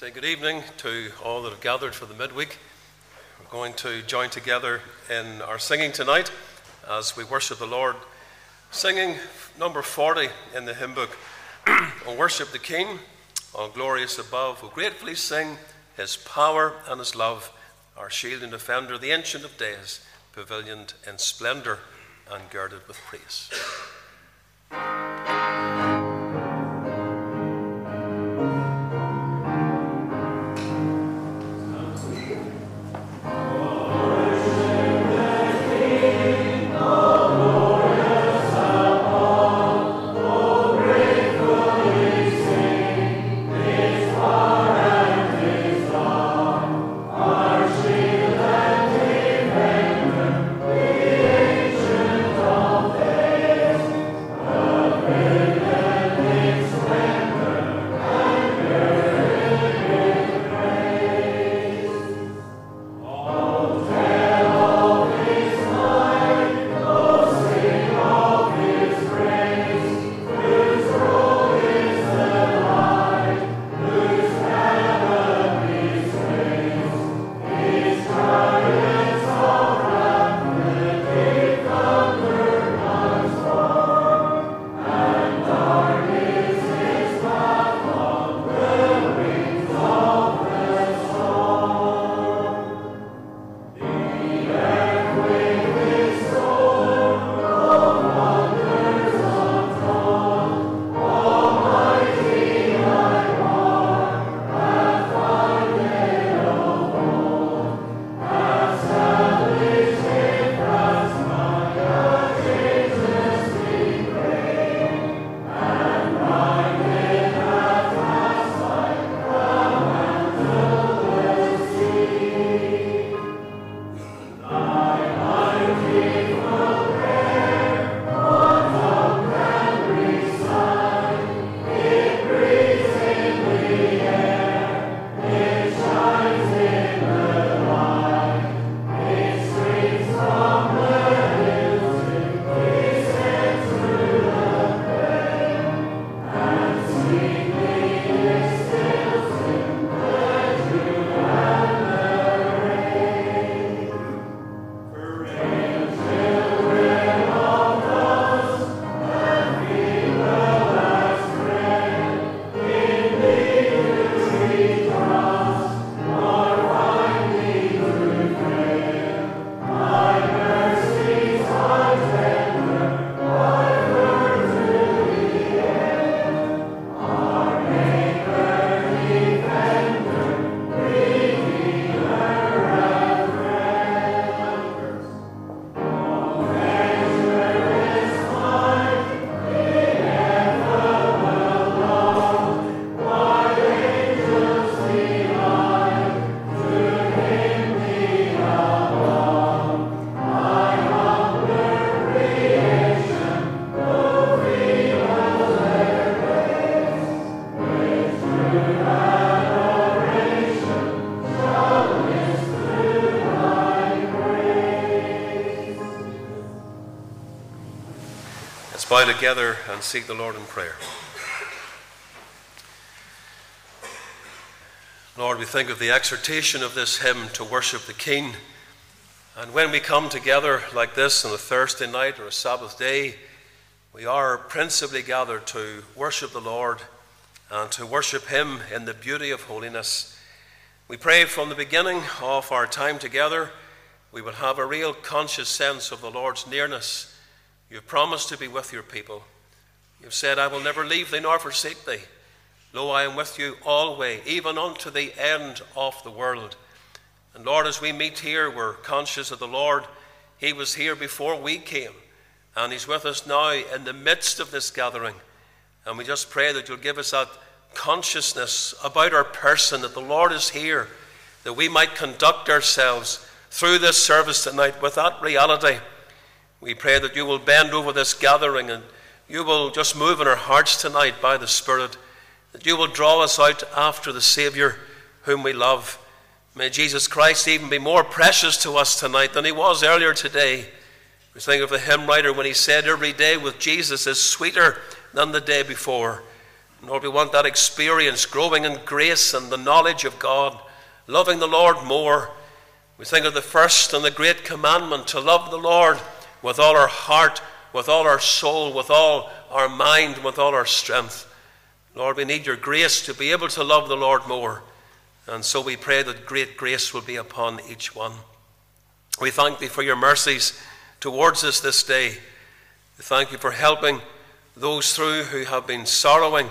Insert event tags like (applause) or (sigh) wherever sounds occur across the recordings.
Say good evening to all that have gathered for the midweek. We're going to join together in our singing tonight as we worship the Lord. Singing number 40 in the hymn book, (clears throat) worship the King, all glorious above, who gratefully sing his power and his love, our shield and defender, the ancient of days, pavilioned in splendour and girded with praise. Together and seek the Lord in prayer. Lord, we think of the exhortation of this hymn to worship the King. And when we come together like this on a Thursday night or a Sabbath day, we are principally gathered to worship the Lord and to worship Him in the beauty of holiness. We pray from the beginning of our time together, we would have a real conscious sense of the Lord's nearness You've promised to be with your people. You've said, I will never leave thee nor forsake thee. Lo, I am with you always, even unto the end of the world. And Lord, as we meet here, we're conscious of the Lord. He was here before we came, and He's with us now in the midst of this gathering. And we just pray that you'll give us that consciousness about our person, that the Lord is here, that we might conduct ourselves through this service tonight with that reality we pray that you will bend over this gathering and you will just move in our hearts tonight by the Spirit, that you will draw us out after the Saviour whom we love. May Jesus Christ even be more precious to us tonight than he was earlier today. We think of the hymn writer when he said, Every day with Jesus is sweeter than the day before. Lord, we want that experience, growing in grace and the knowledge of God, loving the Lord more. We think of the first and the great commandment to love the Lord with all our heart, with all our soul, with all our mind, with all our strength. Lord, we need your grace to be able to love the Lord more. And so we pray that great grace will be upon each one. We thank thee for your mercies towards us this day. We thank you for helping those through who have been sorrowing.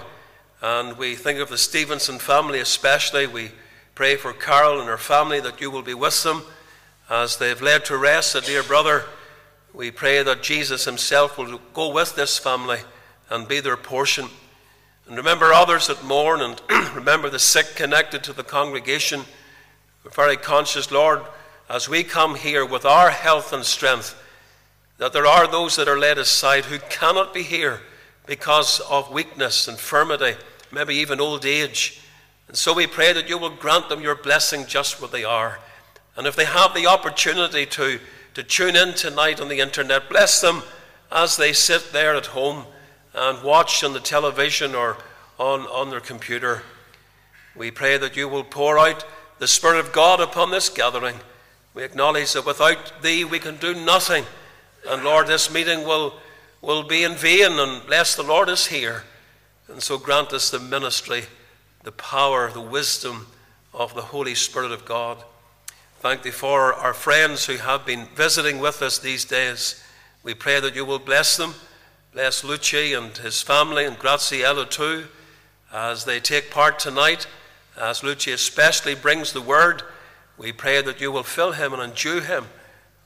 And we think of the Stevenson family especially. We pray for Carol and her family that you will be with them as they've led to rest a dear brother. We pray that Jesus himself will go with this family and be their portion. And remember others that mourn and (clears throat) remember the sick connected to the congregation. We're very conscious, Lord, as we come here with our health and strength, that there are those that are laid aside who cannot be here because of weakness, infirmity, maybe even old age. And so we pray that you will grant them your blessing just where they are. And if they have the opportunity to, to tune in tonight on the internet, bless them as they sit there at home and watch on the television or on, on their computer. We pray that you will pour out the Spirit of God upon this gathering we acknowledge that without Thee we can do nothing. And Lord, this meeting will, will be in vain unless the Lord is here. And so grant us the ministry, the power, the wisdom of the Holy Spirit of God. Thank Thee for our friends who have been visiting with us these days. We pray that you will bless them. Bless Luci and his family and Graziella too as they take part tonight, as Luci especially brings the word. We pray that you will fill him and endue him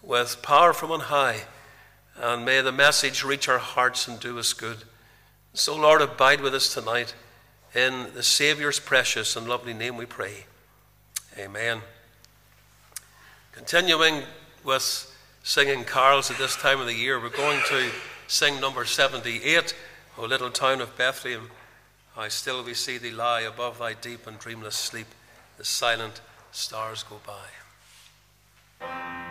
with power from on high. And may the message reach our hearts and do us good. So, Lord, abide with us tonight. In the Saviour's precious and lovely name we pray. Amen. Continuing with singing carols at this time of the year, we're going to sing number 78, O Little Town of Bethlehem. I still we see thee lie above thy deep and dreamless sleep, the silent stars go by.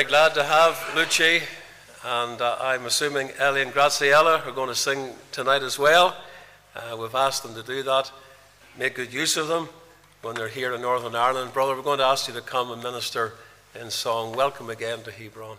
Very glad to have Luce, and uh, I'm assuming Ellie and Graziella are going to sing tonight as well. Uh, we've asked them to do that. Make good use of them when they're here in Northern Ireland. Brother, we're going to ask you to come and minister in song. Welcome again to Hebron.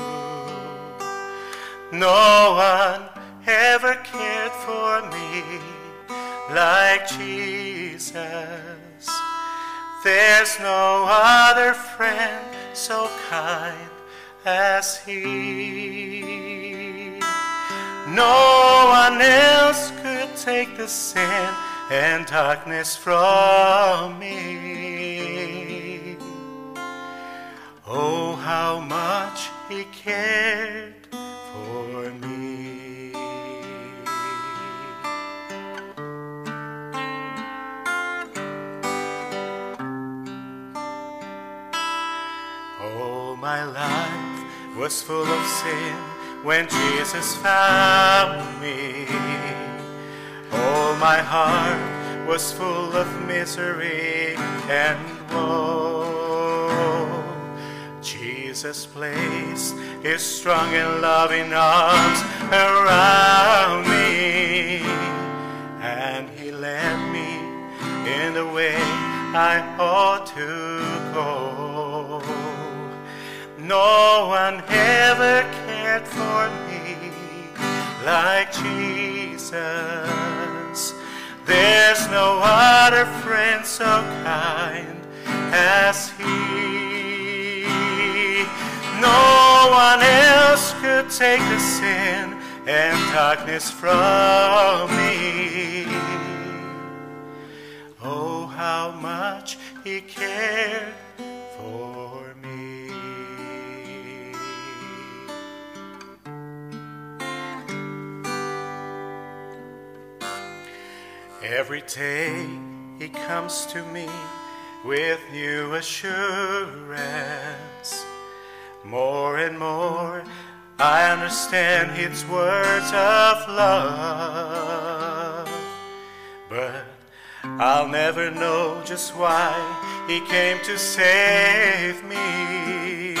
No one ever cared for me like Jesus. There's no other friend so kind as He. No one else could take the sin and darkness from me. Oh, how much He cared my life was full of sin when Jesus found me. Oh, my heart was full of misery and woe. Jesus placed his strong and loving arms around me, and he led me in the way I ought to go. No one ever cared for me like Jesus. There's no other friend so kind as he. No one else could take the sin and darkness from me. Oh, how much he cared for Every day he comes to me with new assurance more and more, I understand his words of love. But I'll never know just why he came to save me.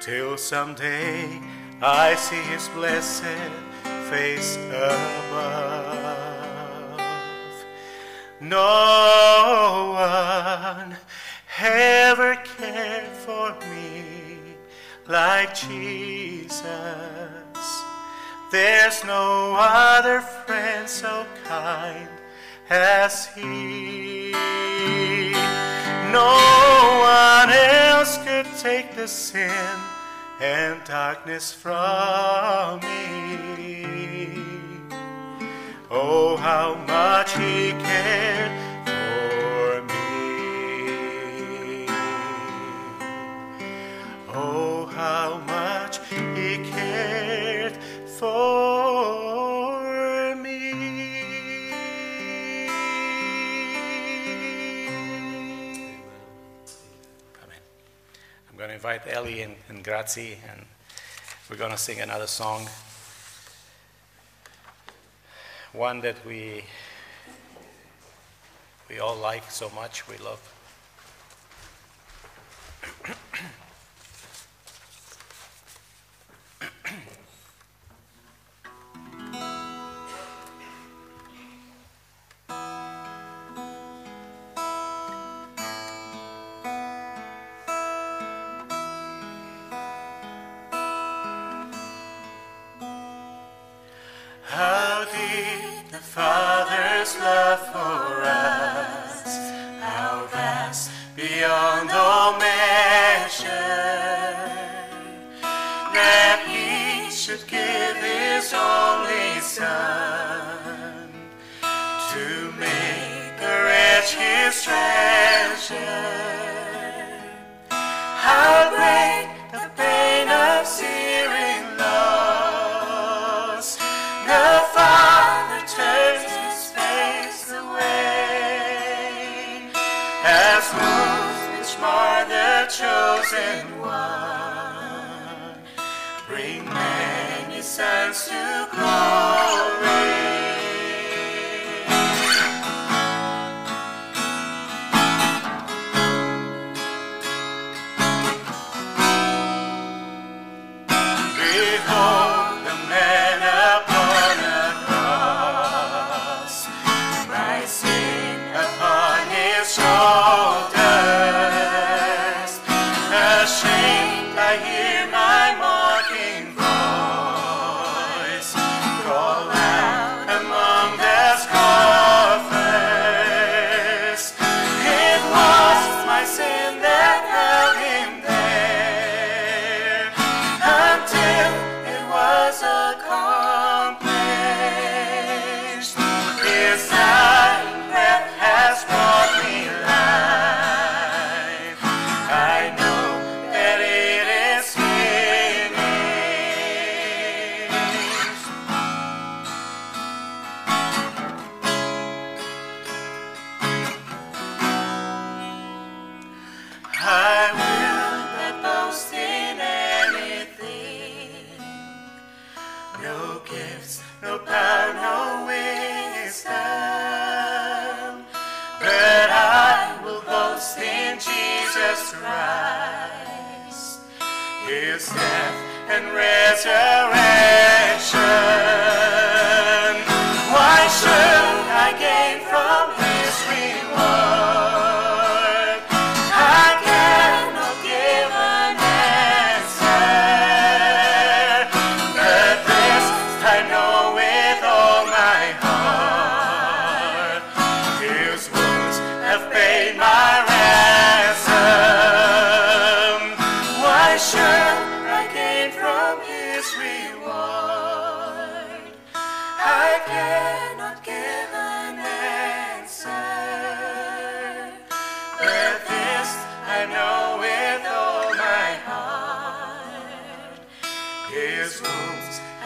Till someday I see his blessed face above. No one ever cared for me like Jesus. There's no other friend so kind as He. No one else could take the sin and darkness from me. Oh, how much He cared for me. Oh, how much He cared for me. Amen. I'm going to invite Ellie and, and Grazie, and we're going to sing another song one that we we all like so much, we love. Chosen one bring many sons to glory.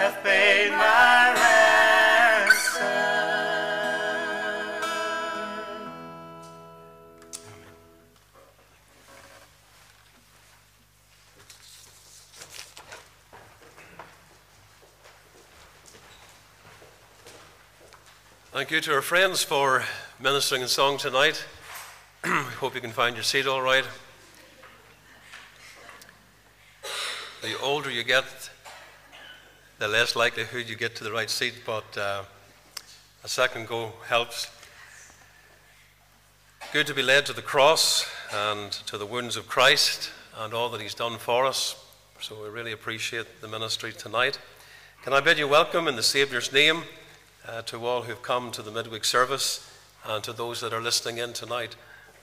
Have paid my ransom. Thank you to our friends for ministering in song tonight. (clears throat) hope you can find your seat all right. The older you get, the less likelihood you get to the right seat, but uh, a second go helps. Good to be led to the cross and to the wounds of Christ and all that He's done for us. So we really appreciate the ministry tonight. Can I bid you welcome in the Saviour's name uh, to all who've come to the midweek service and to those that are listening in tonight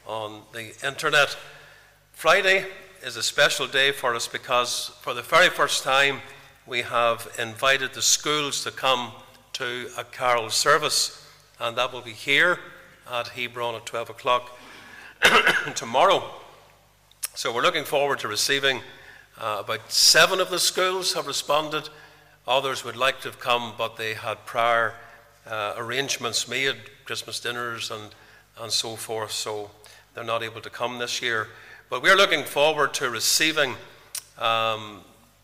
on the internet. Friday is a special day for us because for the very first time we have invited the schools to come to a carol service, and that will be here at Hebron at 12 o'clock (coughs) tomorrow. So we're looking forward to receiving uh, about seven of the schools have responded. Others would like to have come, but they had prior uh, arrangements made, Christmas dinners and, and so forth, so they're not able to come this year. But we're looking forward to receiving um,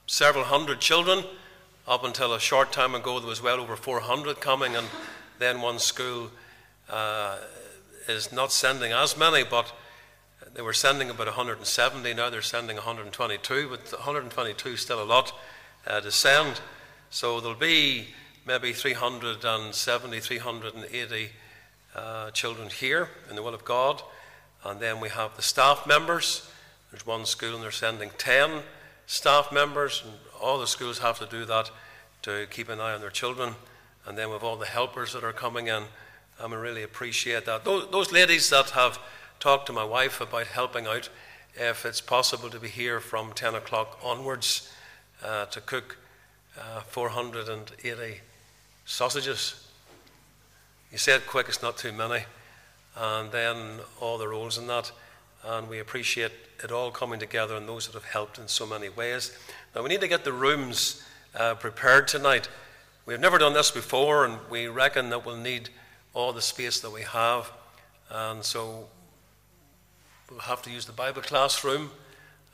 several hundred children. Up until a short time ago, there was well over 400 coming, and then one school uh, is not sending as many, but they were sending about 170. Now they're sending 122, but 122 is still a lot uh, to send. So there'll be maybe 370, 380 uh, children here in the will of God. And then we have the staff members. There's one school and they're sending 10 staff members, and all the schools have to do that to keep an eye on their children. And then with all the helpers that are coming in, I really appreciate that. Those, those ladies that have talked to my wife about helping out, if it's possible to be here from 10 o'clock onwards uh, to cook uh, 480 sausages. You said quick, it's not too many. And then all the rolls and that. And we appreciate it all coming together and those that have helped in so many ways. Now, we need to get the rooms uh, prepared tonight. We've never done this before, and we reckon that we'll need all the space that we have. And so we'll have to use the Bible classroom,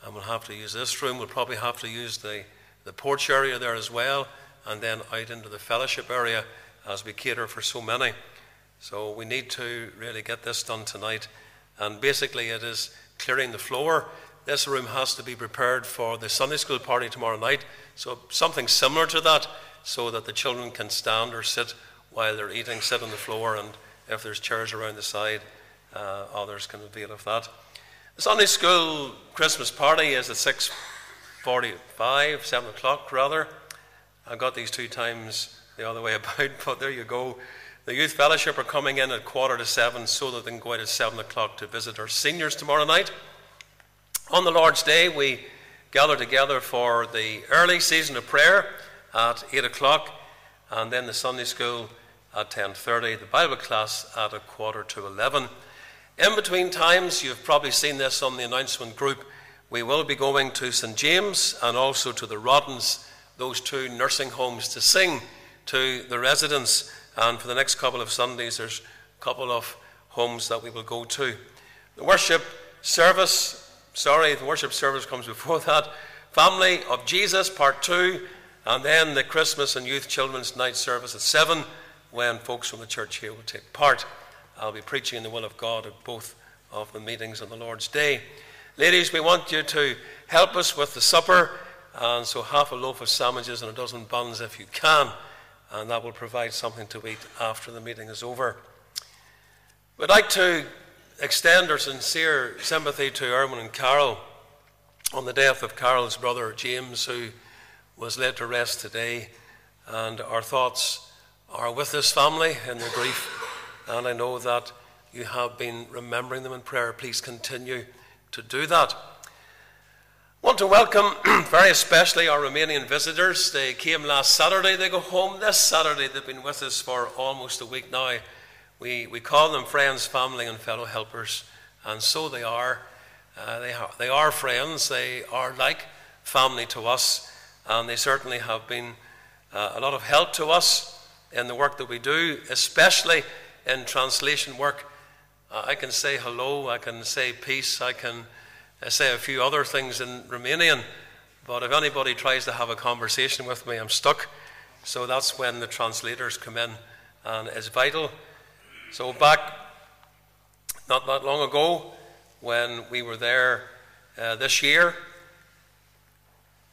and we'll have to use this room. We'll probably have to use the, the porch area there as well, and then out into the fellowship area as we cater for so many. So we need to really get this done tonight. And basically, it is clearing the floor. This room has to be prepared for the Sunday school party tomorrow night. So something similar to that, so that the children can stand or sit while they're eating, sit on the floor, and if there's chairs around the side, uh, others can avail of that. The Sunday school Christmas party is at 6.45, 7 o'clock rather. I've got these two times the other way (laughs) about, but there you go. The youth fellowship are coming in at quarter to seven so that they can go out at seven o'clock to visit our seniors tomorrow night. On the Lord's Day, we gather together for the early season of prayer at eight o'clock, and then the Sunday school at 10.30, the Bible class at a quarter to 11. In between times, you've probably seen this on the announcement group, we will be going to St. James and also to the Roddens, those two nursing homes, to sing to the residents. And for the next couple of Sundays, there's a couple of homes that we will go to. The worship service, sorry, the worship service comes before (laughs) that. Family of Jesus, part two, and then the Christmas and Youth Children's Night service at 7 when folks from the church here will take part. I'll be preaching in the will of God at both of the meetings on the Lord's Day. Ladies, we want you to help us with the supper, and so half a loaf of sandwiches and a dozen buns if you can, and that will provide something to eat after the meeting is over. We'd like to extend our sincere sympathy to Erwin and Carol on the death of Carol's brother James, who was laid to rest today, and our thoughts are with this family in their grief, and I know that you have been remembering them in prayer. Please continue to do that. Want to welcome (clears throat) very especially our Romanian visitors. They came last Saturday, they go home this Saturday. They've been with us for almost a week now. We, we call them friends, family, and fellow helpers, and so they are. Uh, they, are they are friends, they are like family to us, and they certainly have been uh, a lot of help to us in the work that we do, especially in translation work. Uh, I can say hello, I can say peace, I can uh, say a few other things in Romanian, but if anybody tries to have a conversation with me, I'm stuck. So that's when the translators come in, and it's vital. So, back not that long ago, when we were there uh, this year,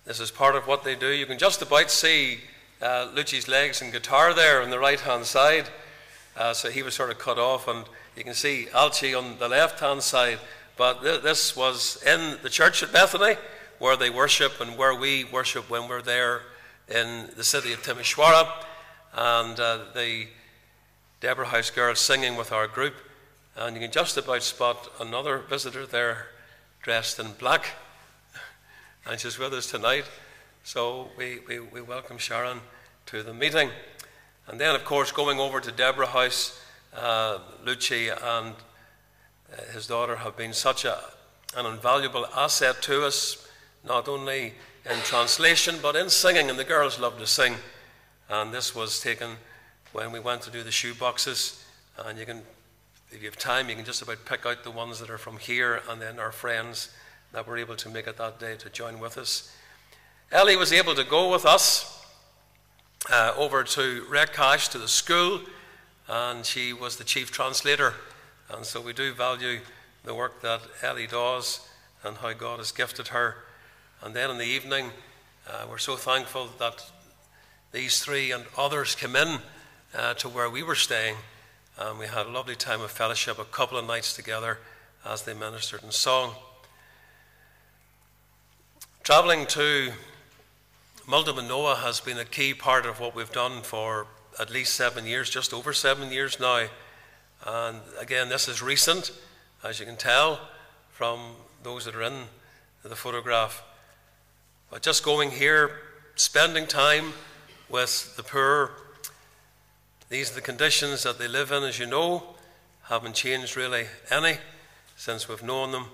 this is part of what they do. You can just about see uh, Lucci's legs and guitar there on the right hand side. Uh, so he was sort of cut off, and you can see Alchi on the left hand side. But th- this was in the church at Bethany where they worship and where we worship when we're there in the city of Timișoara. And uh, the Deborah House girls singing with our group. And you can just about spot another visitor there dressed in black. (laughs) And she's with us tonight. So we, we, we welcome Sharon to the meeting. And then, of course, going over to Deborah House, uh, Lucci and his daughter have been such a, an invaluable asset to us, not only in translation but in singing. And the girls love to sing. And this was taken when we went to do the shoe boxes. And you can, if you have time, you can just about pick out the ones that are from here and then our friends that were able to make it that day to join with us. Ellie was able to go with us uh, over to Recaș to the school, and she was the chief translator And so we do value the work that Ellie does and how God has gifted her. And then in the evening, uh, we're so thankful that these three and others came in uh, to where we were staying. And we had a lovely time of fellowship, a couple of nights together as they ministered in song. Travelling to Moldova Nouă has been a key part of what we've done for at least seven years, just over seven years now. And again, this is recent, as you can tell from those that are in the photograph. But just going here, spending time with the poor, these are the conditions that they live in, as you know, haven't changed really any since we've known them.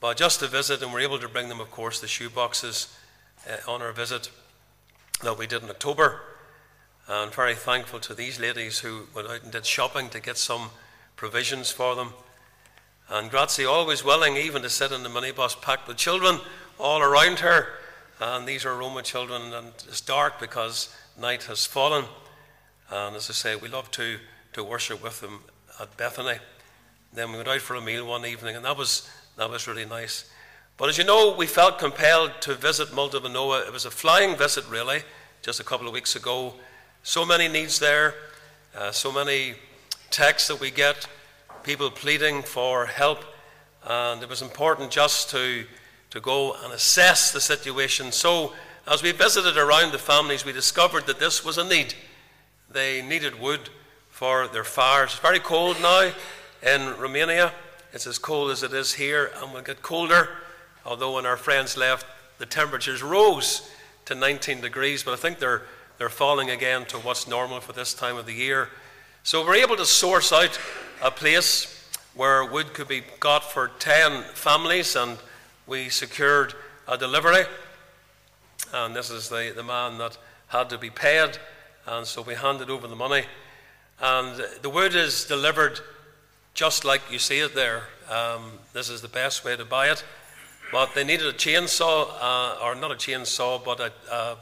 But just a visit, and we're able to bring them, of course, the shoe boxes uh, on our visit that we did in October. And very thankful to these ladies who went out and did shopping to get some provisions for them. And Grazie always willing even to sit in the minibus packed with children all around her. And these are Roma children, and it's dark because night has fallen. And as I say, we love to, to worship with them at Bethany. Then we went out for a meal one evening, and that was, that was really nice. But as you know, we felt compelled to visit Moldova Nouă. It was a flying visit, really, just a couple of weeks ago. So many needs there, uh, so many texts that we get, people pleading for help. And it was important just to, to go and assess the situation. So, as we visited around the families, we discovered that this was a need. They needed wood for their fires. It's very cold now in Romania. It's as cold as it is here, and will get colder. Although, when our friends left, the temperatures rose to 19 degrees, but I think they're they're falling again to what's normal for this time of the year. So we're able to source out a place where wood could be got for 10 families, and we secured a delivery. And this is the, the man that had to be paid, and so we handed over the money. And the wood is delivered just like you see it there. Um, this is the best way to buy it. But they needed a chainsaw, uh, or not a chainsaw, but a, a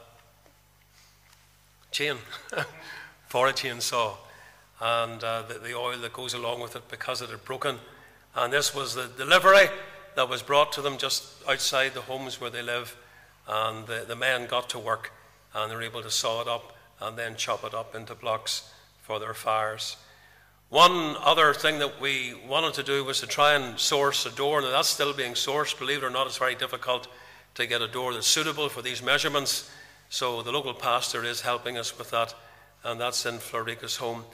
chain (laughs) for a chainsaw and uh, the, the, oil that goes along with it because it had broken. And this was the delivery that was brought to them just outside the homes where they live. And the, the men got to work and they were able to saw it up and then chop it up into blocks for their fires. One other thing that we wanted to do was to try and source a door. Now, that's still being sourced. Believe it or not, it's very difficult to get a door that's suitable for these measurements. So the local pastor is helping us with that, and that's in Florica's home.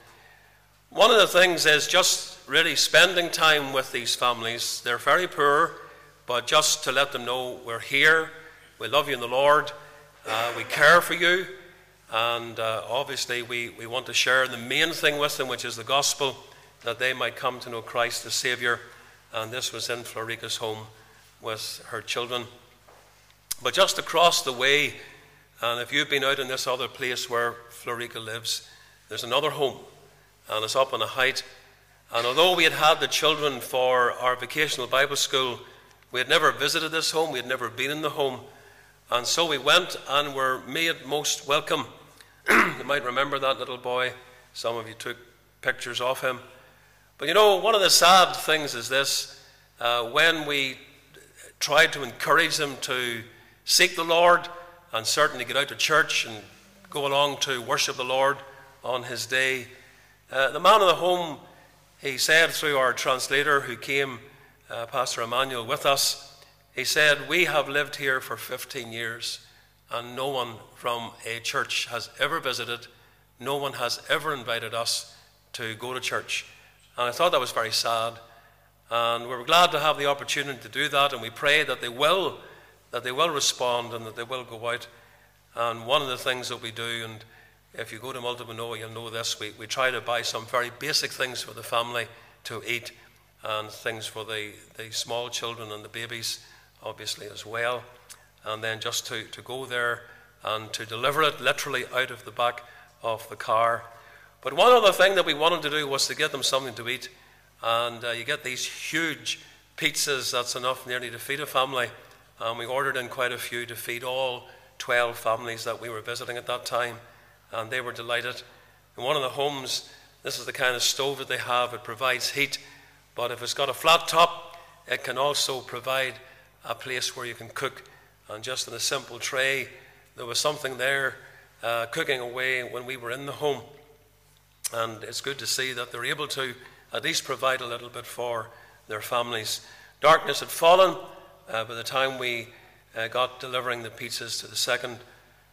One of the things is just really spending time with these families. They're very poor, but just to let them know we're here, we love you in the Lord, uh, we care for you, and uh, obviously we, we want to share the main thing with them, which is the gospel, that they might come to know Christ as Saviour. And this was in Florica's home with her children. But just across the way, and if you've been out in this other place where Florica lives, there's another home, and it's up on a height. And although we had had the children for our vocational Bible school, we had never visited this home, we had never been in the home. And so we went and were made most welcome. (clears throat) you might remember that little boy. Some of you took pictures of him. But you know, one of the sad things is this uh, when we tried to encourage them to seek the Lord, and certainly get out to church and go along to worship the Lord on his day. Uh, the man of the home, he said through our translator who came, uh, Pastor Emmanuel, with us, he said, We have lived here for 15 years and no one from a church has ever visited, no one has ever invited us to go to church. And I thought that was very sad. And we were glad to have the opportunity to do that, and we pray that they will that they will respond and that they will go out. And one of the things that we do, and if you go to Moldova Nouă, you'll know this, we, we try to buy some very basic things for the family to eat and things for the, the small children and the babies, obviously, as well. And then just to, to go there and to deliver it literally out of the back of the car. But one other thing that we wanted to do was to get them something to eat. And uh, you get these huge pizzas that's enough nearly to feed a family. And we ordered in quite a few to feed all 12 families that we were visiting at that time. And they were delighted. In one of the homes, this is the kind of stove that they have. It provides heat But if it's got a flat top, it can also provide a place where you can cook. And just in a simple tray, there was something there uh, cooking away when we were in the home. And it's good to see that they're able to at least provide a little bit for their families. Darkness had fallen uh, by the time we uh, got delivering the pizzas to the second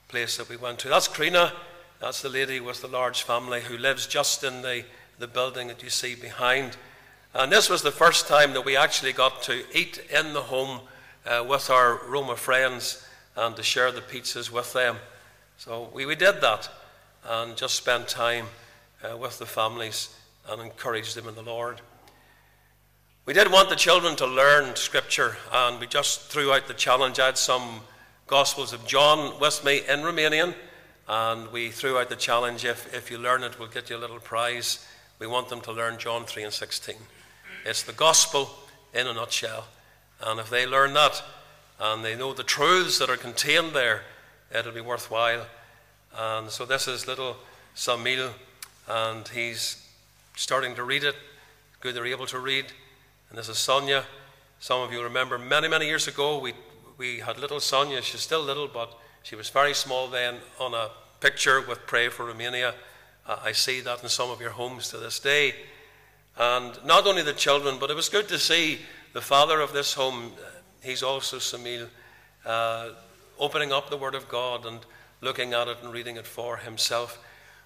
place that we went to. That's Krina. That's the lady with the large family who lives just in the, the building that you see behind. And this was the first time that we actually got to eat in the home uh, with our Roma friends and to share the pizzas with them. So we, we did that and just spent time uh, with the families and encouraged them in the Lord. We did want the children to learn Scripture, and we just threw out the challenge. I had some Gospels of John with me in Romanian, and we threw out the challenge if, if you learn it, we'll get you a little prize. We want them to learn John 3 and 16. It's the Gospel in a nutshell. And if they learn that and they know the truths that are contained there, it'll be worthwhile. And so this is little Samil, and he's starting to read it. Good they're able to read. And this is Sonia. Some of you remember many, many years ago, we we had little Sonia. She's still little, but she was very small then on a picture with Pray for Romania. Uh, I see that in some of your homes to this day. And not only the children, but it was good to see the father of this home, he's also Samil, uh, opening up the Word of God and looking at it and reading it for himself.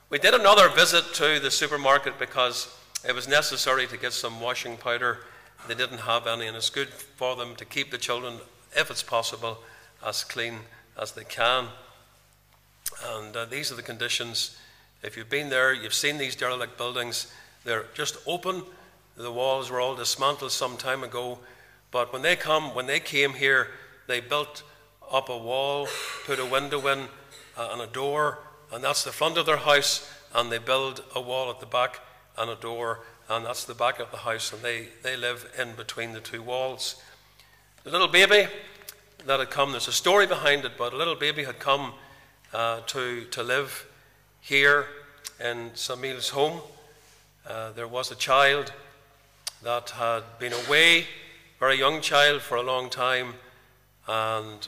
We did another visit to the supermarket because it was necessary to get some washing powder. They didn't have any, and it's good for them to keep the children if it's possible, as clean as they can. And uh, these are the conditions. If you've been there, you've seen these derelict buildings. They're just open. The walls were all dismantled some time ago. But when they come, when they came here, they built up a wall, put a window in uh, and a door, and that's the front of their house. And they build a wall at the back and a door, and that's the back of the house. And they, they live in between the two walls. The little baby that had come, there's a story behind it, but a little baby had come uh, to, to live here in Samil's home. Uh, there was a child that had been away, very young child, for a long time, and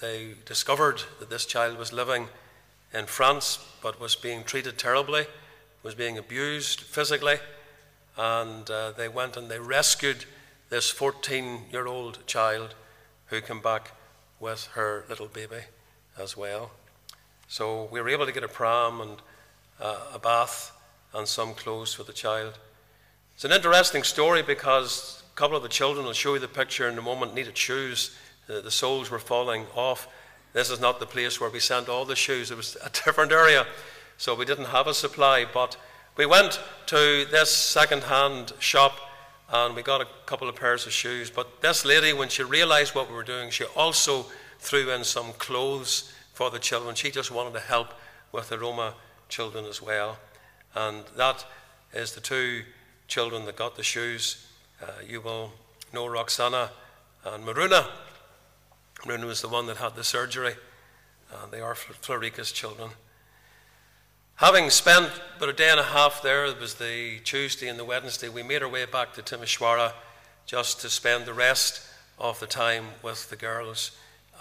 they discovered that this child was living in France but was being treated terribly, was being abused physically, and uh, they went and they rescued this 14 year old child who came back with her little baby as well. So we were able to get a pram and uh, a bath and some clothes for the child. It's an interesting story because a couple of the children, will show you the picture in a moment, needed shoes. The, the soles were falling off. This is not the place where we sent all the shoes, it was a (laughs) different area. So we didn't have a supply. But we went to this second hand shop and we got a couple of pairs of shoes. But this lady, when she realized what we were doing, she also threw in some clothes for the children. She just wanted to help with the Roma children as well. And that is the two children that got the shoes. Uh, you will know Roxana and Maruna. Maruna was the one that had the surgery. Uh, they are Florica's children. Having spent about a day and a half there, it was the Tuesday and the Wednesday, we made our way back to Timisoara just to spend the rest of the time with the girls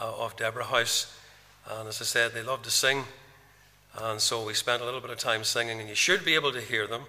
uh, of Deborah House. And as I said, they love to sing. And so we spent a little bit of time singing, and you should be able to hear them.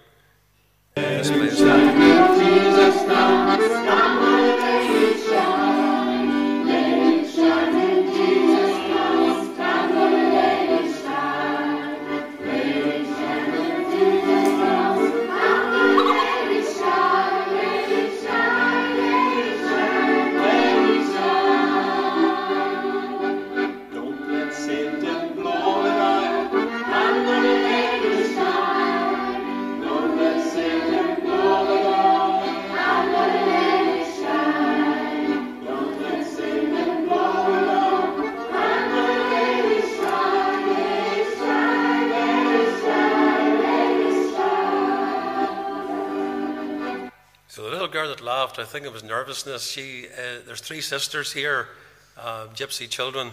I think it was nervousness. She, uh, there's three sisters here, uh, gypsy children,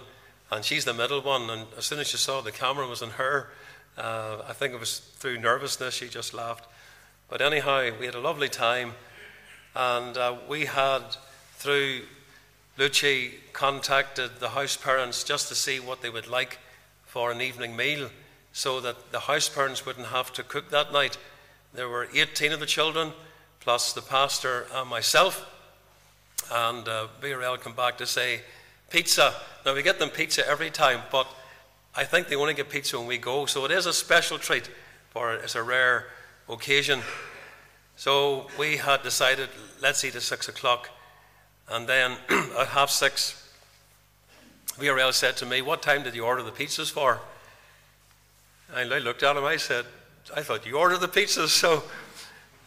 and she's the middle one. And as soon as she saw the camera was on her, uh, I think it was through nervousness she just laughed. But anyhow, we had a lovely time. And uh, we had, through Luci, contacted the house parents just to see what they would like for an evening meal so that the house parents wouldn't have to cook that night. There were 18 of the children, plus the pastor and myself. And uh, BRL come back to say, pizza. Now, we get them pizza every time, but I think they only get pizza when we go. So it is a special treat, for it's a rare occasion. So we had decided, let's eat at 6 o'clock. And then (clears throat) at half six, VRL said to me, What time did you order the pizzas for? And I looked at him, I said, I thought you ordered the pizzas. (laughs) So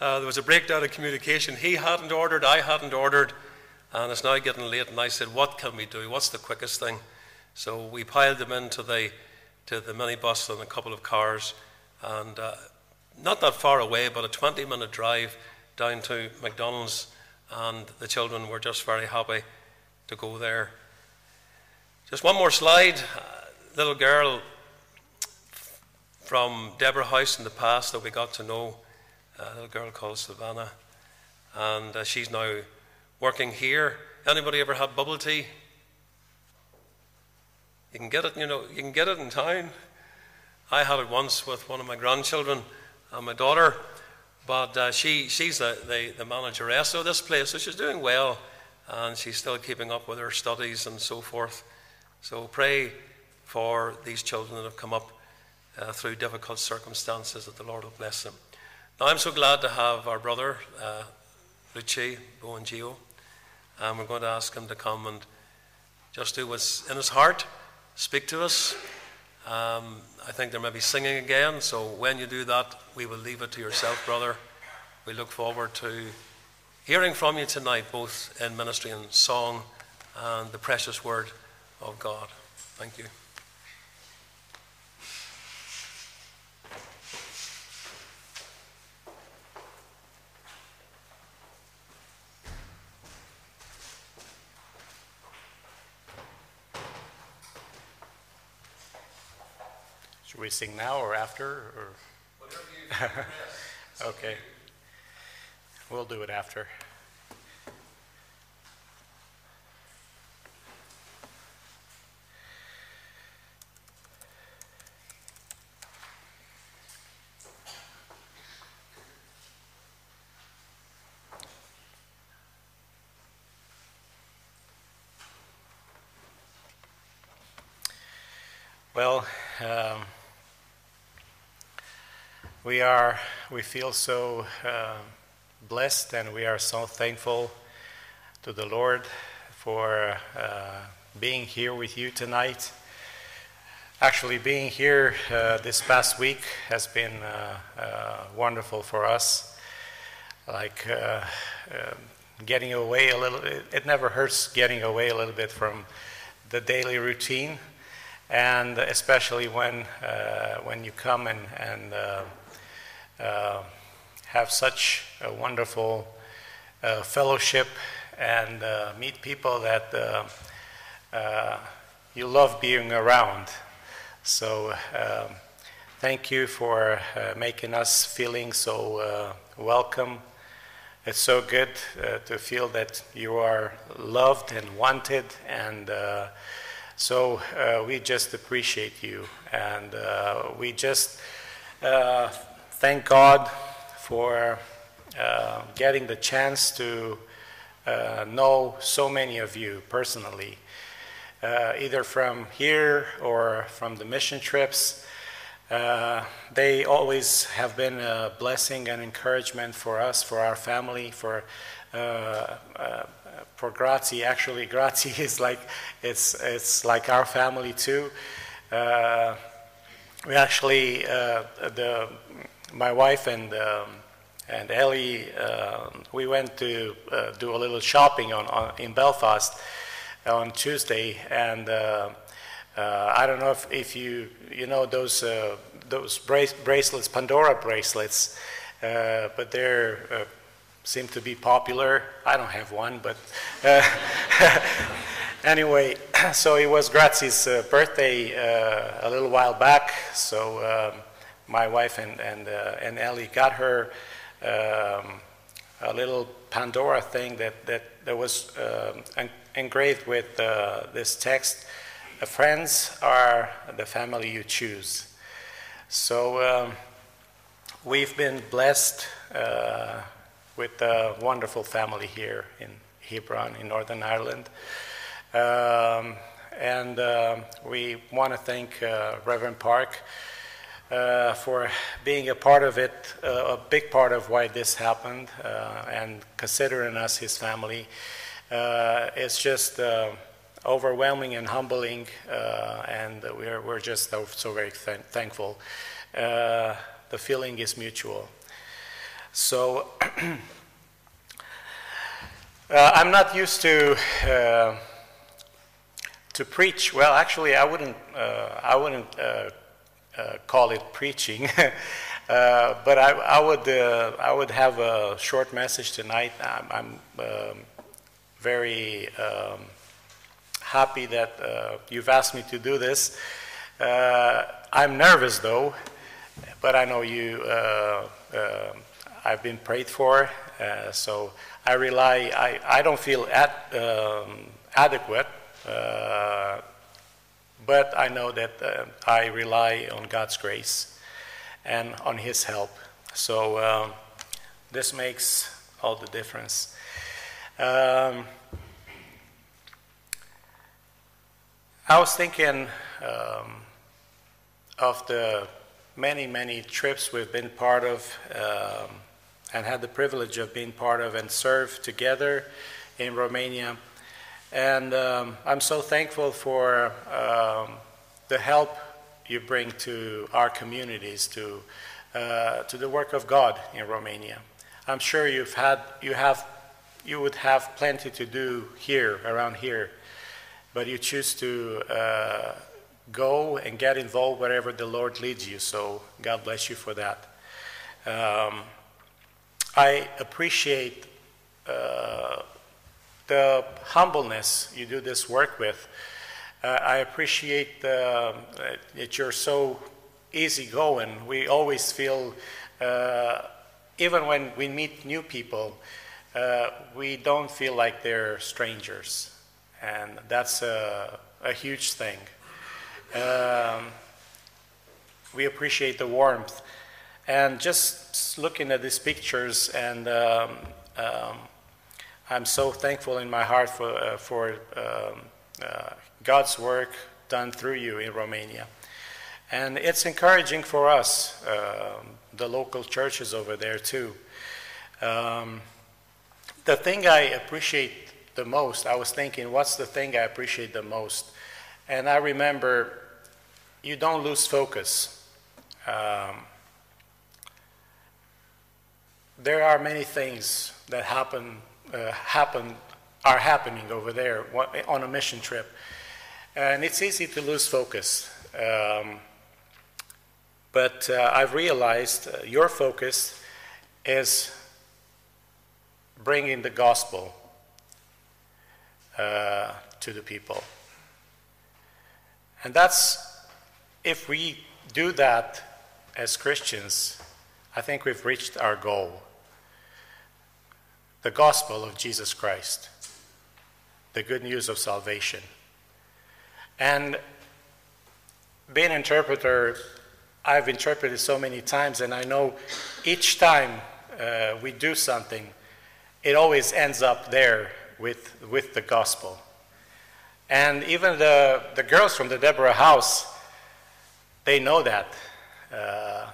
uh, there was a breakdown in communication. He hadn't ordered, I hadn't ordered, and it's now getting late. And I said, What can we do? What's the quickest thing? So we piled them into the, to the minibus and a couple of cars, and uh, not that far away, but a 20 minute drive down to McDonald's, and the children were just very happy to go there. Just one more slide. A little girl from Deborah House in the past that we got to know, a little girl called Savannah, and uh, she's now working here. Anybody ever had bubble tea? You can get it, you know, you can get it in town. I had it once with one of my grandchildren and my daughter, but uh, she, she's the, the, the manageress of this place, so she's doing well, and she's still keeping up with her studies and so forth. So pray for these children that have come up uh, through difficult circumstances, that the Lord will bless them. Now, I'm so glad to have our brother, uh, Luci Boangio, and we're going to ask him to come and just do what's in his heart, speak to us. Um, I think there may be singing again, so when you do that, we will leave it to yourself, brother. We look forward to hearing from you tonight, both in ministry and song and the precious word of God. Thank you. We sing now or after? Or? (laughs) okay. We'll do it after. Well, um, we are, we feel so uh, blessed and we are so thankful to the Lord for uh, being here with you tonight. Actually, being here uh, this past week has been uh, uh, wonderful for us. Like uh, um, getting away a little, it, it never hurts getting away a little bit from the daily routine and especially when uh, when you come and and uh, uh, have such a wonderful uh, fellowship and uh, meet people that uh, you love being around. So um, thank you for making us feeling so welcome. It's so good to feel that you are loved and wanted and so uh, we just appreciate you, and uh, we just uh, thank God for uh, getting the chance to uh, know so many of you personally, uh, either from here or from the mission trips. they always have been a blessing and encouragement for us, for our family, for for Grazi. Actually, (laughs) Grazi is like it's it's like our family too. Uh, we actually uh, the my wife and um, and Ellie uh, we went to uh, do a little shopping on, on, in Belfast on Tuesday and. Uh, uh, I don't know if, if you you know those those bracelets, Pandora bracelets, but they're seem to be popular. I don't have one, but uh, (laughs) anyway, (clears throat) so it was Grazi's uh, birthday uh, a little while back. So um, my wife and and uh, and Ellie got her um, a little Pandora thing that, that, that was um, engraved with uh, this text Friends are the family you choose. So um, we've been blessed uh, with a wonderful family here in Hebron, in Northern Ireland. Um, and uh, we want to thank uh, Reverend Park uh, for being a part of it, uh, a big part of why this happened, uh, and considering us his family. Uh, it's just overwhelming and humbling, and we're, we're just so, so very th- thankful. the feeling is mutual. So, (clears throat) I'm not used to to preach. Well, actually, I wouldn't. Uh, I wouldn't uh, uh, call it preaching, (laughs) but I, I would. I would have a short message tonight. I'm, I'm um, very um, happy that you've asked me to do this. I'm nervous though, but I know you. I've been prayed for, so I rely. I, I don't feel at, um, adequate uh, but I know that uh, I rely on God's grace and on His help. So um, this makes all the difference. Um, I was thinking um, of the many, many trips we've been part of um, and had the privilege of being part of and served together in Romania. And um, I'm so thankful for um, the help you bring to our communities, to, uh, to the work of God in Romania. I'm sure you've had, you, have, you would have plenty to do here, around here, but you choose to uh, go and get involved wherever the Lord leads you. So God bless you for that. Um, I appreciate uh, the humbleness you do this work with. Uh, I appreciate uh, that you're so easygoing. We always feel, uh, even when we meet new people, uh, we don't feel like they're strangers. And that's a, a huge thing. Um, we appreciate the warmth. And just looking at these pictures and um, um, I'm so thankful in my heart for, uh, for um, uh, God's work done through you in Romania. And it's encouraging for us, uh, the local churches over there too. Um, the thing I appreciate the most, I was thinking, what's the thing I appreciate the most? And I remember you don't lose focus. Um, there are many things that happen uh, happen, are happening over there on a mission trip. And it's easy to lose focus. Um, but uh, I've realized uh, your focus is bringing the gospel uh, to the people. And that's, if we do that as Christians, I think we've reached our goal the gospel of Jesus Christ, the good news of salvation. And being an interpreter, I've interpreted so many times, and I know each time uh, we do something, it always ends up there with, with the gospel. And even the, the girls from the Deborah house, they know that. Uh,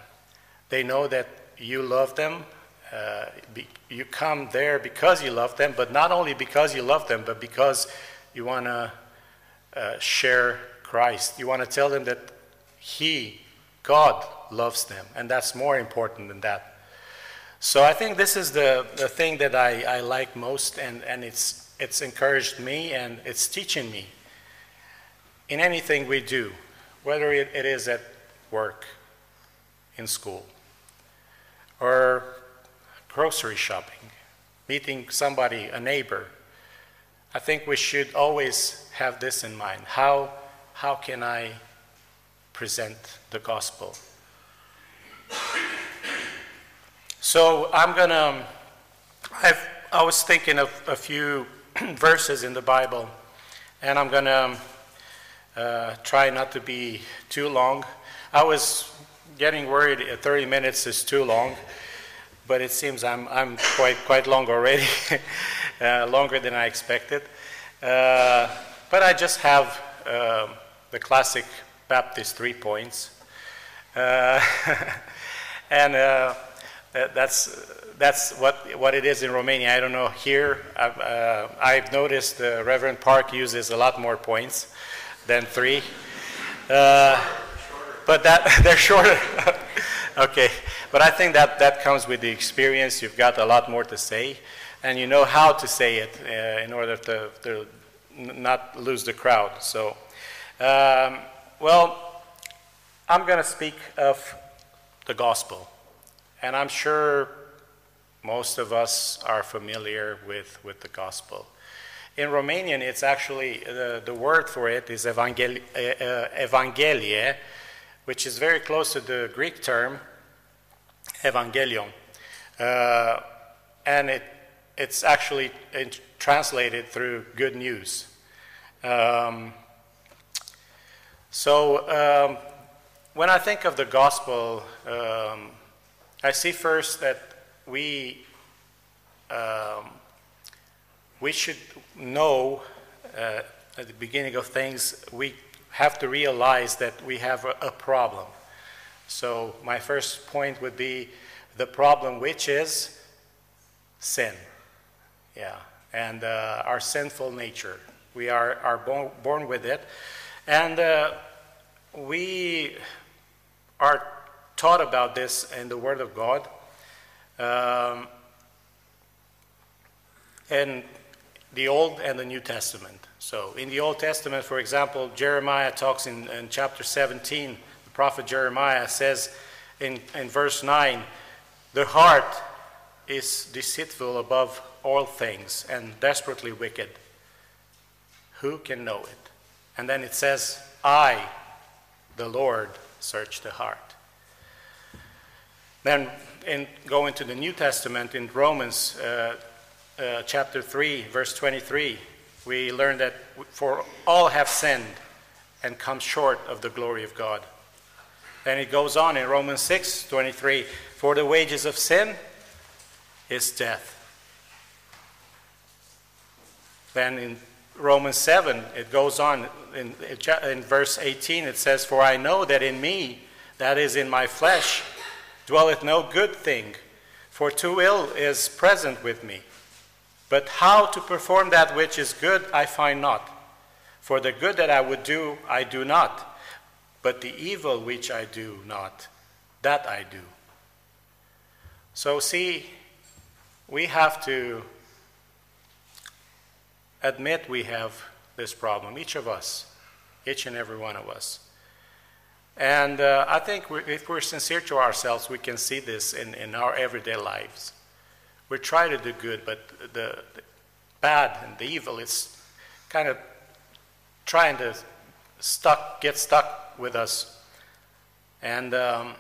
they know that you love them, uh, be, you come there because you love them, but not only because you love them, but because you want to uh, share Christ. You want to tell them that He, God, loves them, and that's more important than that. So I think this is the, the thing that I, I like most, and, and it's, it's encouraged me and it's teaching me in anything we do, whether it, it is at work, in school, or grocery shopping, meeting somebody, a neighbor, I think we should always have this in mind. How, how can I present the gospel? So I'm going to I was thinking of a few (clears throat) verses in the Bible, and I'm going to uh, try not to be too long. I was getting worried 30 minutes is too long, but it seems I'm, I'm quite, quite long already, (laughs) uh, longer than I expected. Uh, but I just have uh, the classic Baptist three points. Uh, (laughs) and uh, that's, that's what, what it is in Romania. I don't know here. I've, uh, I've noticed Reverend Park uses a lot more points than three. But that (laughs) they're shorter. okay, but I think that that comes with the experience. You've got a lot more to say, and you know how to say it uh, in order to, to not lose the crowd. So, um, well, I'm going to speak of the gospel. And I'm sure most of us are familiar with, with the gospel. In Romanian, it's actually, uh, the word for it is evangel- uh, uh, evanghelie, which is very close to the Greek term evangelion. Uh, and it, it's actually translated through good news. Um, so um, when I think of the gospel, um, I see first that we um, we should know uh, at the beginning of things we have to realize that we have a, a problem. So my first point would be the problem, which is sin. Yeah, and uh, our sinful nature. We are, are born, born with it. And uh, we are taught about this in the Word of God. Um, in the Old and the New Testament. So, in the Old Testament, for example, Jeremiah talks in, in chapter 17, the prophet Jeremiah says in, in verse 9, The heart is deceitful above all things and desperately wicked. Who can know it? And then it says, I, the Lord, search the heart. Then, in going to the New Testament, in Romans uh, uh, chapter 3, verse 23, we learn that for all have sinned and come short of the glory of God. Then it goes on in Romans 6 23, for the wages of sin is death. Then in Romans 7, it goes on in, in verse 18, it says, For I know that in me, that is in my flesh, dwelleth no good thing, for too ill is present with me. But how to perform that which is good I find not. For the good that I would do, I do not, but the evil which I do not, that I do. So, see, we have to admit we have this problem, each of us, each and every one of us. And uh, I think we're, if we're sincere to ourselves, we can see this in, in our everyday lives. We try to do good, but the, the bad and the evil is kind of trying to stuck, get stuck with us. And um,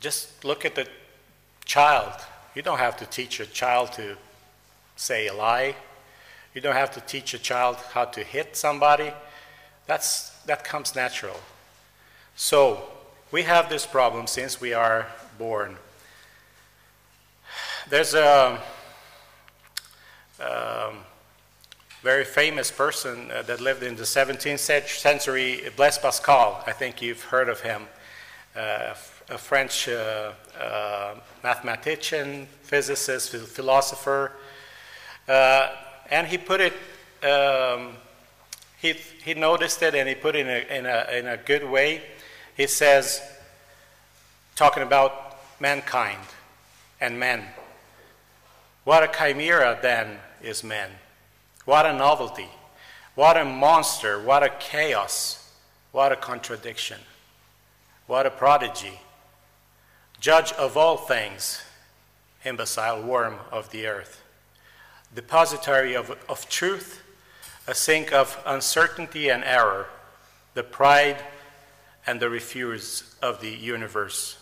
just look at the child. You don't have to teach a child to say a lie you don't have to teach a child how to hit somebody. That's, that comes natural. So, we have this problem since we are born. There's a um, very famous person uh, that lived in the 17th century, Blaise Pascal. I think you've heard of him. Uh, a French uh, uh mathematician, physicist, philosopher. Uh, and he put it, um, he, he noticed it and he put it in a, in, a, in a good way. He says, talking about mankind and men. What a chimera then is man. What a novelty. What a monster. What a chaos. What a contradiction. What a prodigy. Judge of all things, imbecile worm of the earth depository of, of truth, a sink of uncertainty and error, the pride and the refuse of the universe.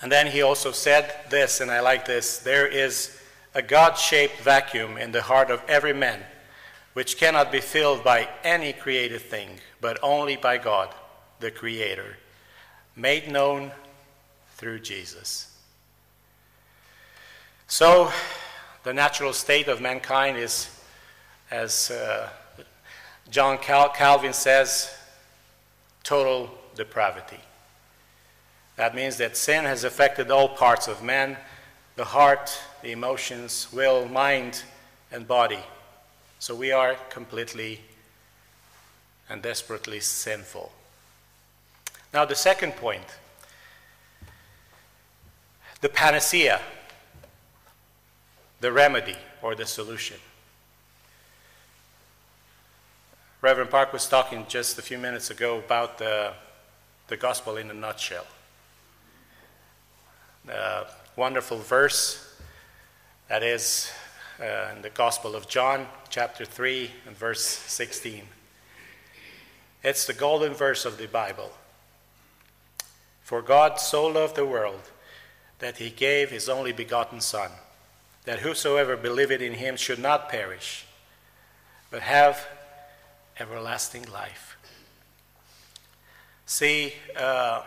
And then he also said this, and I like this there is a God shaped vacuum in the heart of every man, which cannot be filled by any created thing, but only by God, the Creator, made known through Jesus. So, the natural state of mankind is, as uh, John Cal- Calvin says, total depravity. That means that sin has affected all parts of man the heart, the emotions, will, mind, and body. So we are completely and desperately sinful. Now, the second point the panacea, the remedy or the solution. Reverend Park was talking just a few minutes ago about the, the gospel in a nutshell. Wonderful verse that is uh, in the Gospel of John, chapter 3, and verse 16. It's the golden verse of the Bible. For God so loved the world that he gave his only begotten Son, that whosoever believeth in him should not perish, but have everlasting life. See, uh,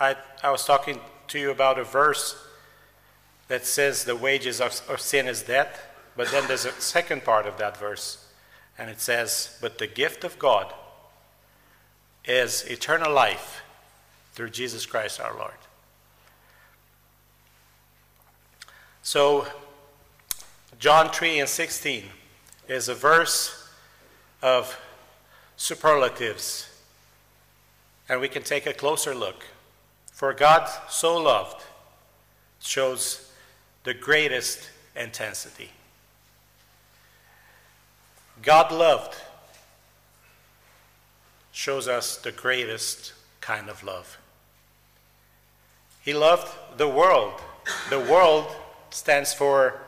I, I was talking to you about a verse that says the wages of, of sin is death, but then there's a second part of that verse, and it says, But the gift of God is eternal life through Jesus Christ our Lord. So, John 3 and 16 is a verse of superlatives, and we can take a closer look. For God so loved shows the greatest intensity. God loved shows us the greatest kind of love. He loved the world. The world stands for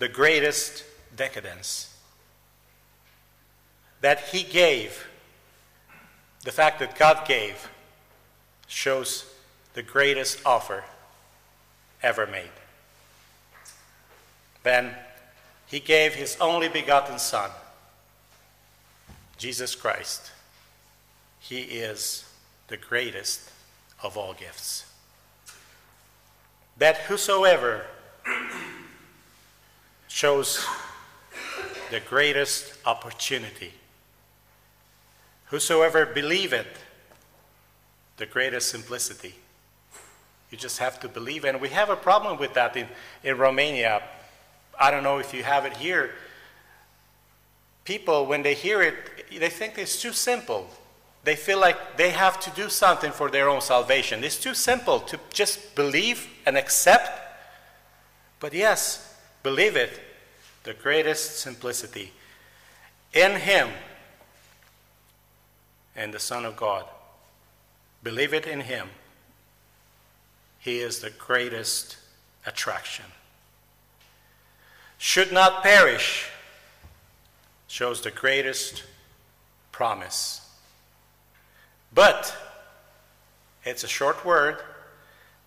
the greatest decadence. That He gave, the fact that God gave, shows the greatest offer ever made. Then He gave His only begotten Son, Jesus Christ. He is the greatest of all gifts. That whosoever shows the greatest opportunity. Whosoever believeth, the greatest simplicity. You just have to believe. And we have a problem with that in, in Romania. I don't know if you have it here. People, when they hear it, they think it's too simple. They feel like they have to do something for their own salvation. It's too simple to just believe and accept. But yes, believe it, the greatest simplicity. In Him and the Son of God. Believe it in Him he is the greatest attraction. Should not perish shows the greatest promise. But it's a short word,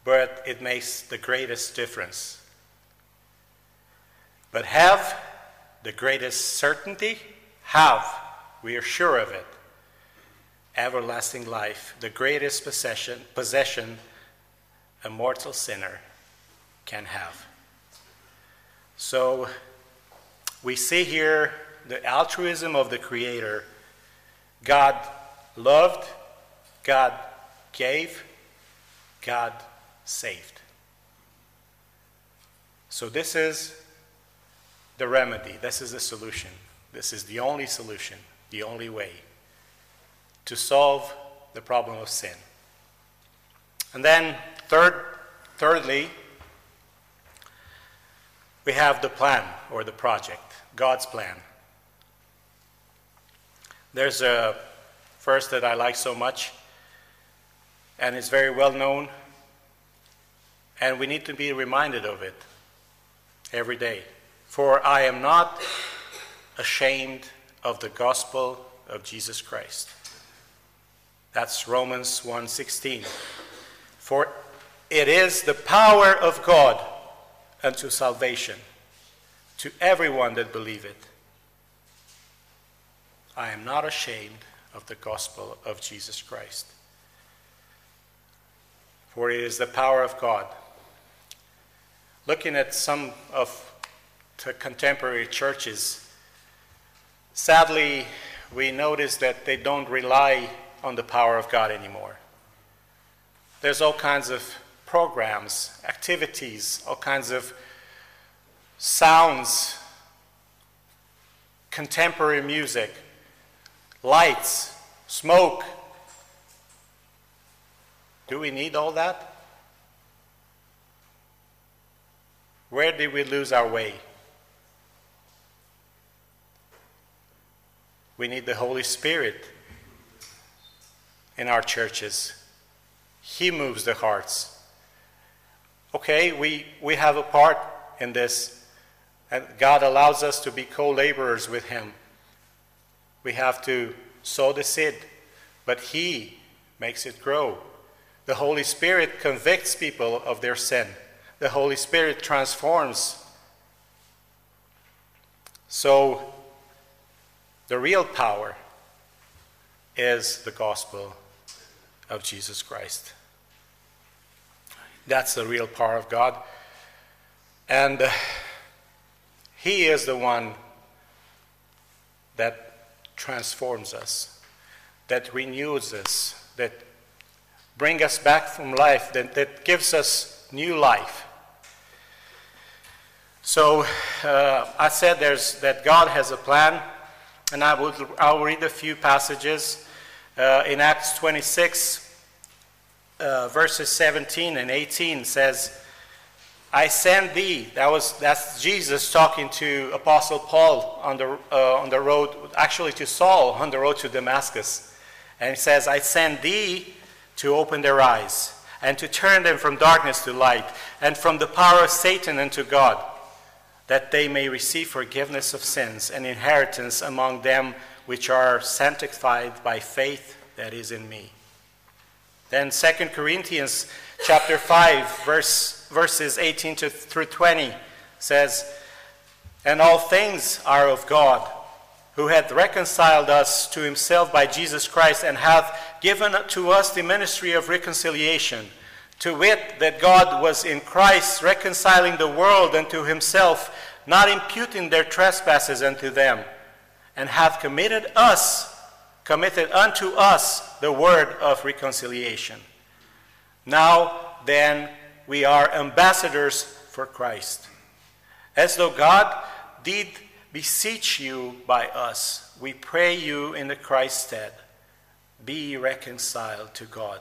but it makes the greatest difference. But have the greatest certainty, have, we are sure of it, everlasting life, the greatest possession, possession a mortal sinner can have. So we see here the altruism of the Creator. God loved, God gave, God saved. So this is the remedy, this is the solution. This is the only solution, the only way to solve the problem of sin. And then Third, thirdly, we have the plan or the project, God's plan. There's a verse that I like so much, and it's very well known, and we need to be reminded of it every day. For I am not ashamed of the gospel of Jesus Christ. That's Romans 1:16. For it is the power of God unto salvation to everyone that believeth. I am not ashamed of the gospel of Jesus Christ. For it is the power of God. Looking at some of the contemporary churches, sadly, we notice that they don't rely on the power of God anymore. There's all kinds of programs, activities, all kinds of sounds, contemporary music, lights, smoke. Do we need all that? Where did we lose our way? We need the Holy Spirit in our churches. He moves the hearts. Okay, we, we have a part in this, and God allows us to be co laborers with Him. We have to sow the seed, but He makes it grow. The Holy Spirit convicts people of their sin, the Holy Spirit transforms. So, the real power is the gospel of Jesus Christ. That's the real power of God. And uh, He is the one that transforms us, that renews us, that brings us back from life, that, that gives us new life. So uh, I said there's, that God has a plan, and I will I'll read a few passages uh, in Acts 26 uh, verses 17 and 18 says, I send thee. That was that's Jesus talking to Apostle Paul on the uh, on the road, actually to Saul on the road to Damascus, and he says, "I send thee to open their eyes and to turn them from darkness to light and from the power of Satan unto God, that they may receive forgiveness of sins and inheritance among them which are sanctified by faith that is in me." Then 2 Corinthians chapter 5 verse, verses 18 to, through 20 says, And all things are of God, who hath reconciled us to himself by Jesus Christ, and hath given to us the ministry of reconciliation, to wit, that God was in Christ reconciling the world unto himself, not imputing their trespasses unto them, and hath committed us committed unto us the word of reconciliation. Now then, we are ambassadors for Christ. As though God did beseech you by us, we pray you in the Christ stead, be reconciled to God.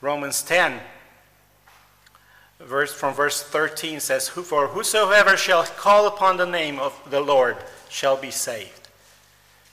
Romans 10, verse, from verse 13 says, For whosoever shall call upon the name of the Lord shall be saved.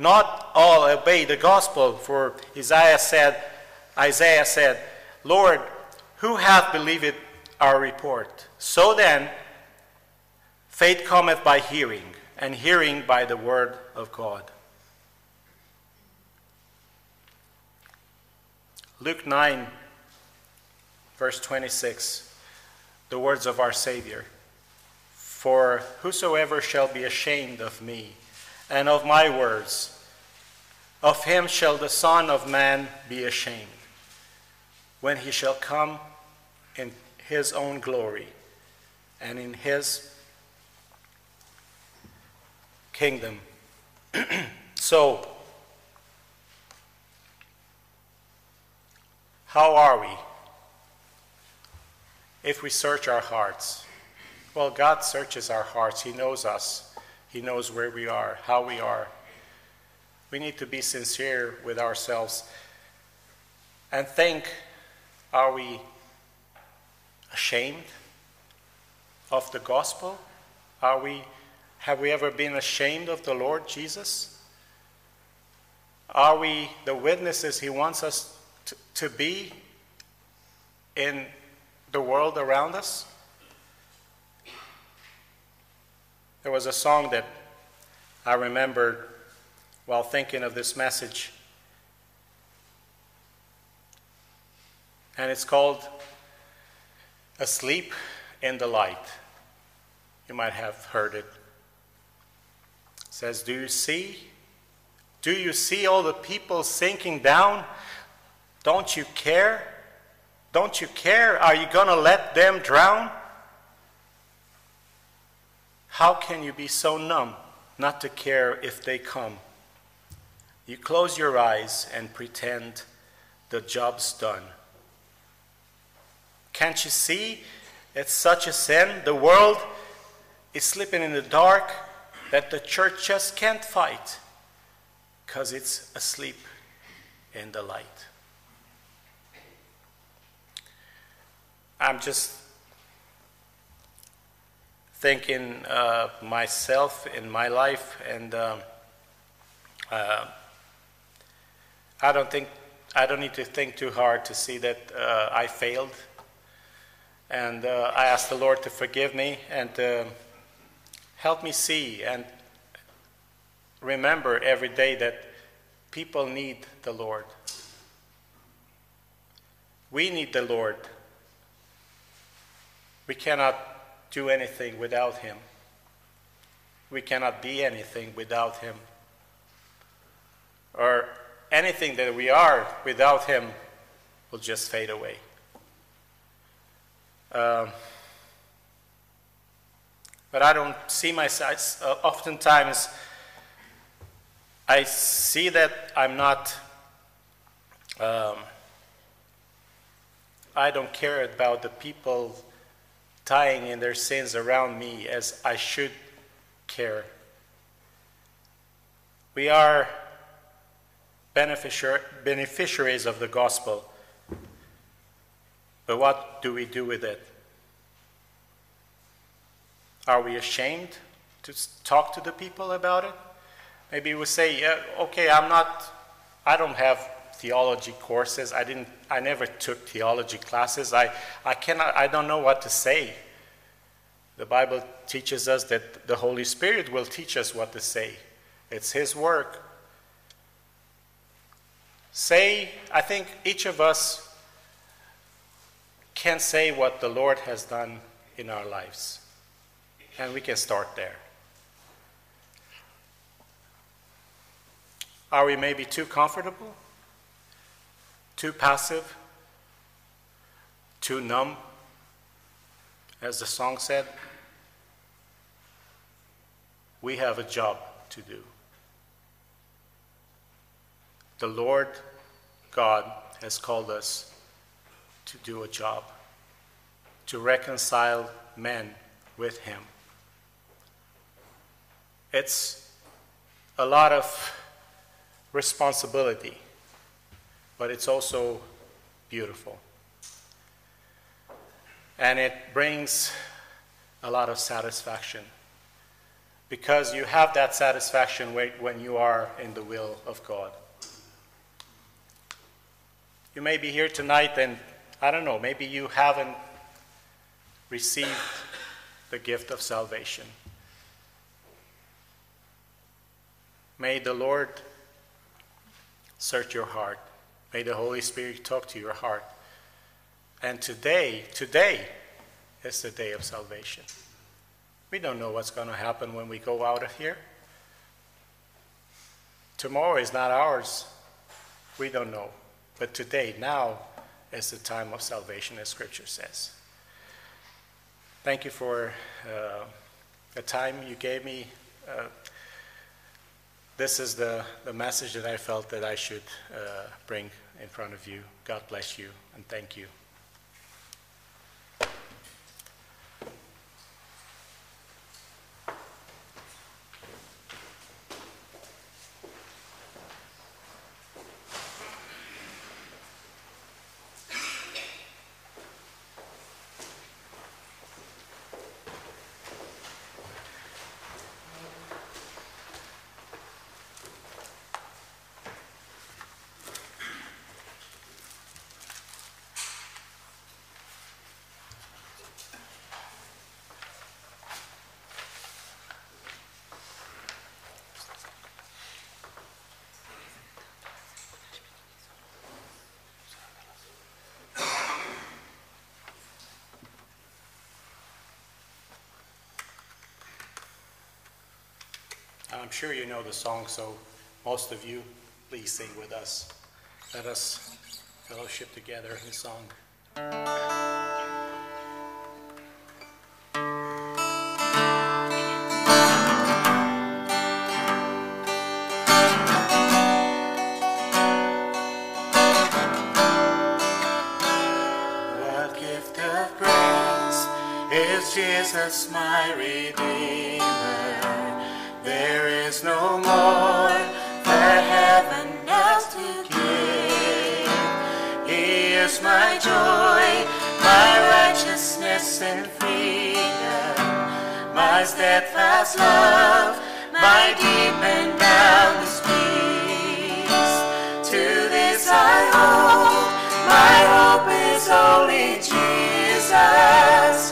not all obey the gospel, for Isaiah said, Isaiah said, Lord, who hath believed our report? So then, faith cometh by hearing, and hearing by the word of God. Luke 9, verse 26, the words of our Savior For whosoever shall be ashamed of me, and of my words. Of him shall the Son of Man be ashamed, when he shall come in his own glory and in his kingdom. (clears throat) so, how are we if we search our hearts? Well, God searches our hearts, He knows us. He knows where we are, how we are. We need to be sincere with ourselves and think are we ashamed of the gospel? Are we, have we ever been ashamed of the Lord Jesus? Are we the witnesses He wants us to, to be in the world around us? There was a song that I remembered while thinking of this message. And it's called Asleep in the Light. You might have heard it. it says, Do you see? Do you see all the people sinking down? Don't you care? Don't you care? Are you going to let them drown? How can you be so numb not to care if they come? You close your eyes and pretend the job's done. Can't you see it's such a sin? The world is slipping in the dark that the church just can't fight because it's asleep in the light. I'm just thinking uh, myself in my life, and um, uh, I don't think I don't need to think too hard to see that uh, I failed, and uh, I ask the Lord to forgive me and uh, help me see and remember every day that people need the Lord. We need the Lord. We cannot do anything without Him. We cannot be anything without Him. Or anything that we are without Him will just fade away. Um, but I don't see myself, uh, oftentimes, I see that I'm not, um, I don't care about the people dying in their sins around me as I should care. We are beneficiaries of the gospel. But what do we do with it? Are we ashamed to talk to the people about it? Maybe we say, yeah, okay, I'm not, I don't have theology courses. I didn't, I never took theology classes. I, I cannot, I don't know what to say. The Bible teaches us that the Holy Spirit will teach us what to say. It's His work. Say, I think each of us can say what the Lord has done in our lives. And we can start there. Are we maybe too comfortable? Too passive? Too numb? As the song said, we have a job to do. The Lord God has called us to do a job, to reconcile men with Him. It's a lot of responsibility, but it's also beautiful. And it brings a lot of satisfaction because you have that satisfaction when you are in the will of God. You may be here tonight and I don't know, maybe you haven't received the gift of salvation. May the Lord search your heart. May the Holy Spirit talk to your heart. And today, today is the day of salvation. We don't know what's going to happen when we go out of here. Tomorrow is not ours. We don't know. But today, now, is the time of salvation, as Scripture says. Thank you for uh, the time you gave me. Uh, this is the, the message that I felt that I should uh, bring in front of you. God bless you and thank you. I'm sure you know the song, so most of you, please sing with us. Let us fellowship together in song. Jesus, my Redeemer. There joy, my righteousness and freedom, my steadfast love, my deep and boundless peace. To this I hold, my hope is only Jesus.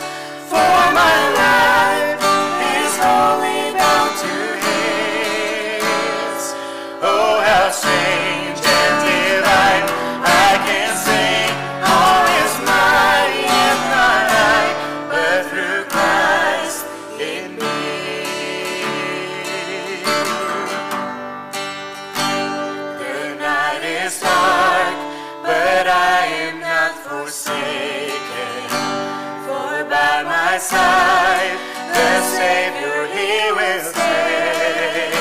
my side, the Savior He will stay.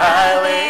I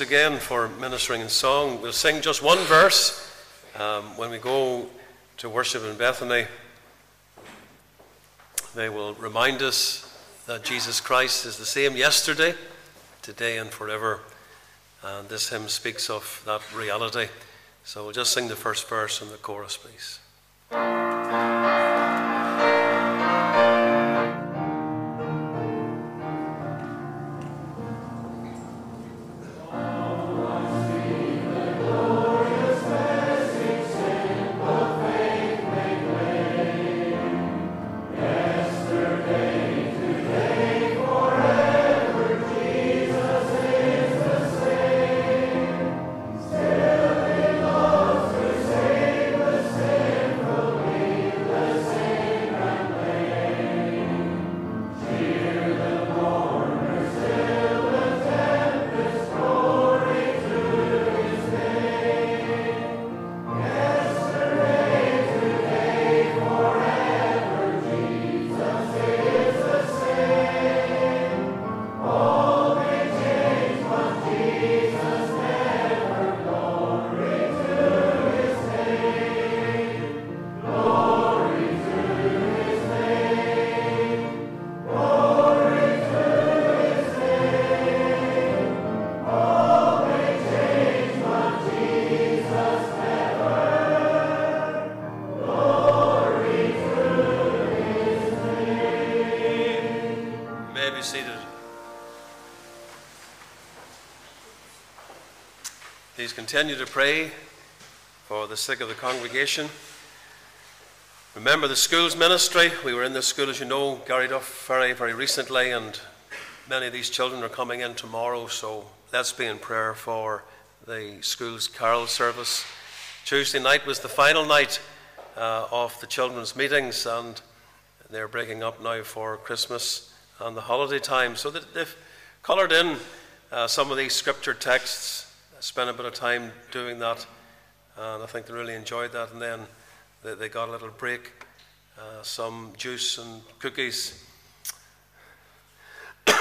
once again for ministering in song. We'll sing just one verse um, when we go to worship in Bethany. They will remind us that Jesus Christ is the same yesterday, today, and forever. And this hymn speaks of that reality. So we'll just sing the first verse and the chorus, please. Continue to pray for the sick of the congregation. Remember the schools ministry. We were in this school, as you know, Gary Duff, very, very recently, and many of these children are coming in tomorrow. So let's be in prayer for the school's carol service. Tuesday night was the final night uh, of the children's meetings, and they're breaking up now for Christmas and the holiday time. So they've coloured in uh, some of these scripture texts spent a bit of time doing that, and I think they really enjoyed that. And then they, they got a little break, uh, some juice and cookies. (coughs)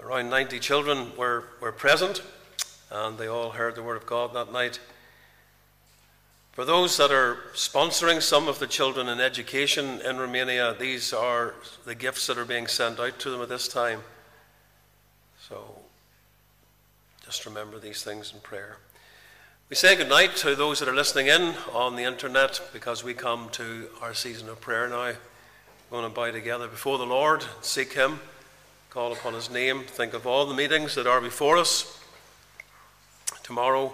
Around 90 children were, were present, and they all heard the Word of God that night. For those that are sponsoring some of the children in education in Romania, these are the gifts that are being sent out to them at this time. So just remember these things in prayer. We say goodnight to those that are listening in on the internet because we come to our season of prayer now. We're going to bow together before the Lord, seek Him, call upon His name, think of all the meetings that are before us tomorrow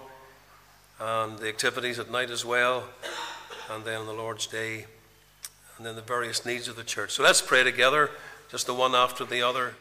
and the activities at night as well, and then on the Lord's Day, and then the various needs of the church. So let's pray together, just the one after the other.